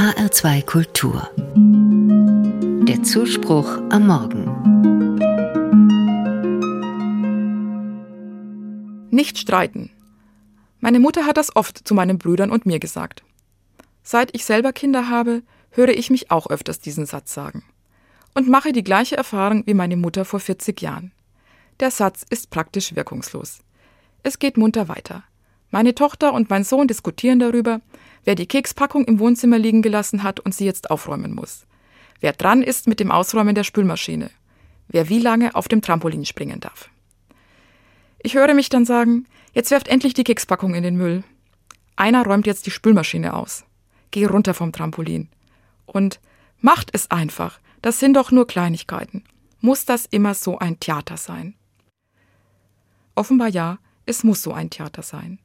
HR2 Kultur. Der Zuspruch am Morgen. Nicht streiten. Meine Mutter hat das oft zu meinen Brüdern und mir gesagt. Seit ich selber Kinder habe, höre ich mich auch öfters diesen Satz sagen. Und mache die gleiche Erfahrung wie meine Mutter vor 40 Jahren. Der Satz ist praktisch wirkungslos. Es geht munter weiter. Meine Tochter und mein Sohn diskutieren darüber, wer die Kekspackung im Wohnzimmer liegen gelassen hat und sie jetzt aufräumen muss. Wer dran ist mit dem Ausräumen der Spülmaschine. Wer wie lange auf dem Trampolin springen darf. Ich höre mich dann sagen, jetzt werft endlich die Kekspackung in den Müll. Einer räumt jetzt die Spülmaschine aus. Geh runter vom Trampolin. Und macht es einfach. Das sind doch nur Kleinigkeiten. Muss das immer so ein Theater sein? Offenbar ja, es muss so ein Theater sein.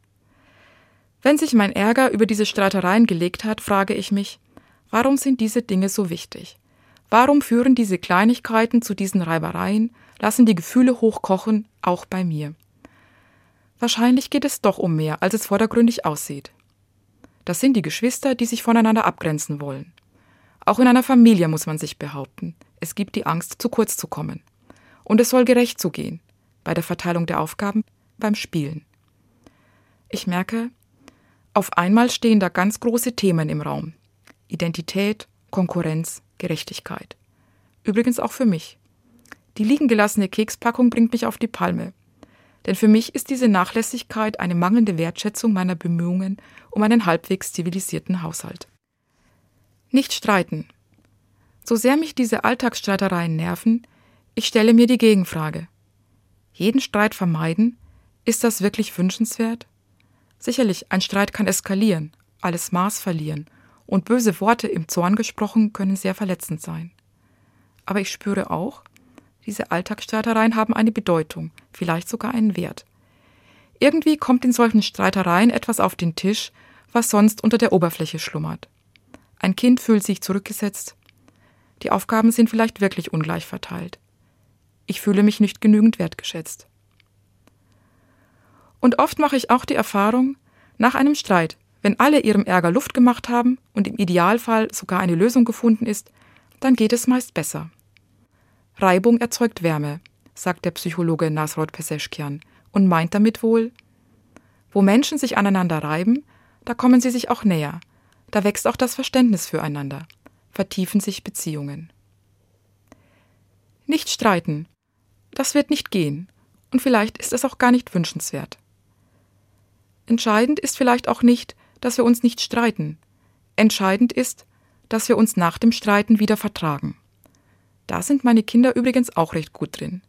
Wenn sich mein Ärger über diese Streitereien gelegt hat, frage ich mich, warum sind diese Dinge so wichtig? Warum führen diese Kleinigkeiten zu diesen Reibereien, lassen die Gefühle hochkochen, auch bei mir? Wahrscheinlich geht es doch um mehr, als es vordergründig aussieht. Das sind die Geschwister, die sich voneinander abgrenzen wollen. Auch in einer Familie muss man sich behaupten. Es gibt die Angst, zu kurz zu kommen. Und es soll gerecht zugehen. Bei der Verteilung der Aufgaben, beim Spielen. Ich merke, auf einmal stehen da ganz große Themen im Raum. Identität, Konkurrenz, Gerechtigkeit. Übrigens auch für mich. Die liegen gelassene Kekspackung bringt mich auf die Palme. Denn für mich ist diese Nachlässigkeit eine mangelnde Wertschätzung meiner Bemühungen um einen halbwegs zivilisierten Haushalt. Nicht streiten. So sehr mich diese Alltagsstreitereien nerven, ich stelle mir die Gegenfrage. Jeden Streit vermeiden, ist das wirklich wünschenswert? Sicherlich, ein Streit kann eskalieren, alles Maß verlieren, und böse Worte im Zorn gesprochen können sehr verletzend sein. Aber ich spüre auch, diese Alltagsstreitereien haben eine Bedeutung, vielleicht sogar einen Wert. Irgendwie kommt in solchen Streitereien etwas auf den Tisch, was sonst unter der Oberfläche schlummert. Ein Kind fühlt sich zurückgesetzt. Die Aufgaben sind vielleicht wirklich ungleich verteilt. Ich fühle mich nicht genügend wertgeschätzt. Und oft mache ich auch die Erfahrung, nach einem Streit, wenn alle ihrem Ärger Luft gemacht haben und im Idealfall sogar eine Lösung gefunden ist, dann geht es meist besser. Reibung erzeugt Wärme, sagt der Psychologe Nasrod Peseschkian und meint damit wohl, wo Menschen sich aneinander reiben, da kommen sie sich auch näher, da wächst auch das Verständnis füreinander, vertiefen sich Beziehungen. Nicht streiten, das wird nicht gehen, und vielleicht ist es auch gar nicht wünschenswert. Entscheidend ist vielleicht auch nicht, dass wir uns nicht streiten. Entscheidend ist, dass wir uns nach dem Streiten wieder vertragen. Da sind meine Kinder übrigens auch recht gut drin.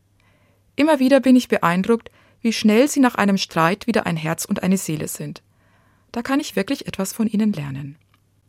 Immer wieder bin ich beeindruckt, wie schnell sie nach einem Streit wieder ein Herz und eine Seele sind. Da kann ich wirklich etwas von ihnen lernen.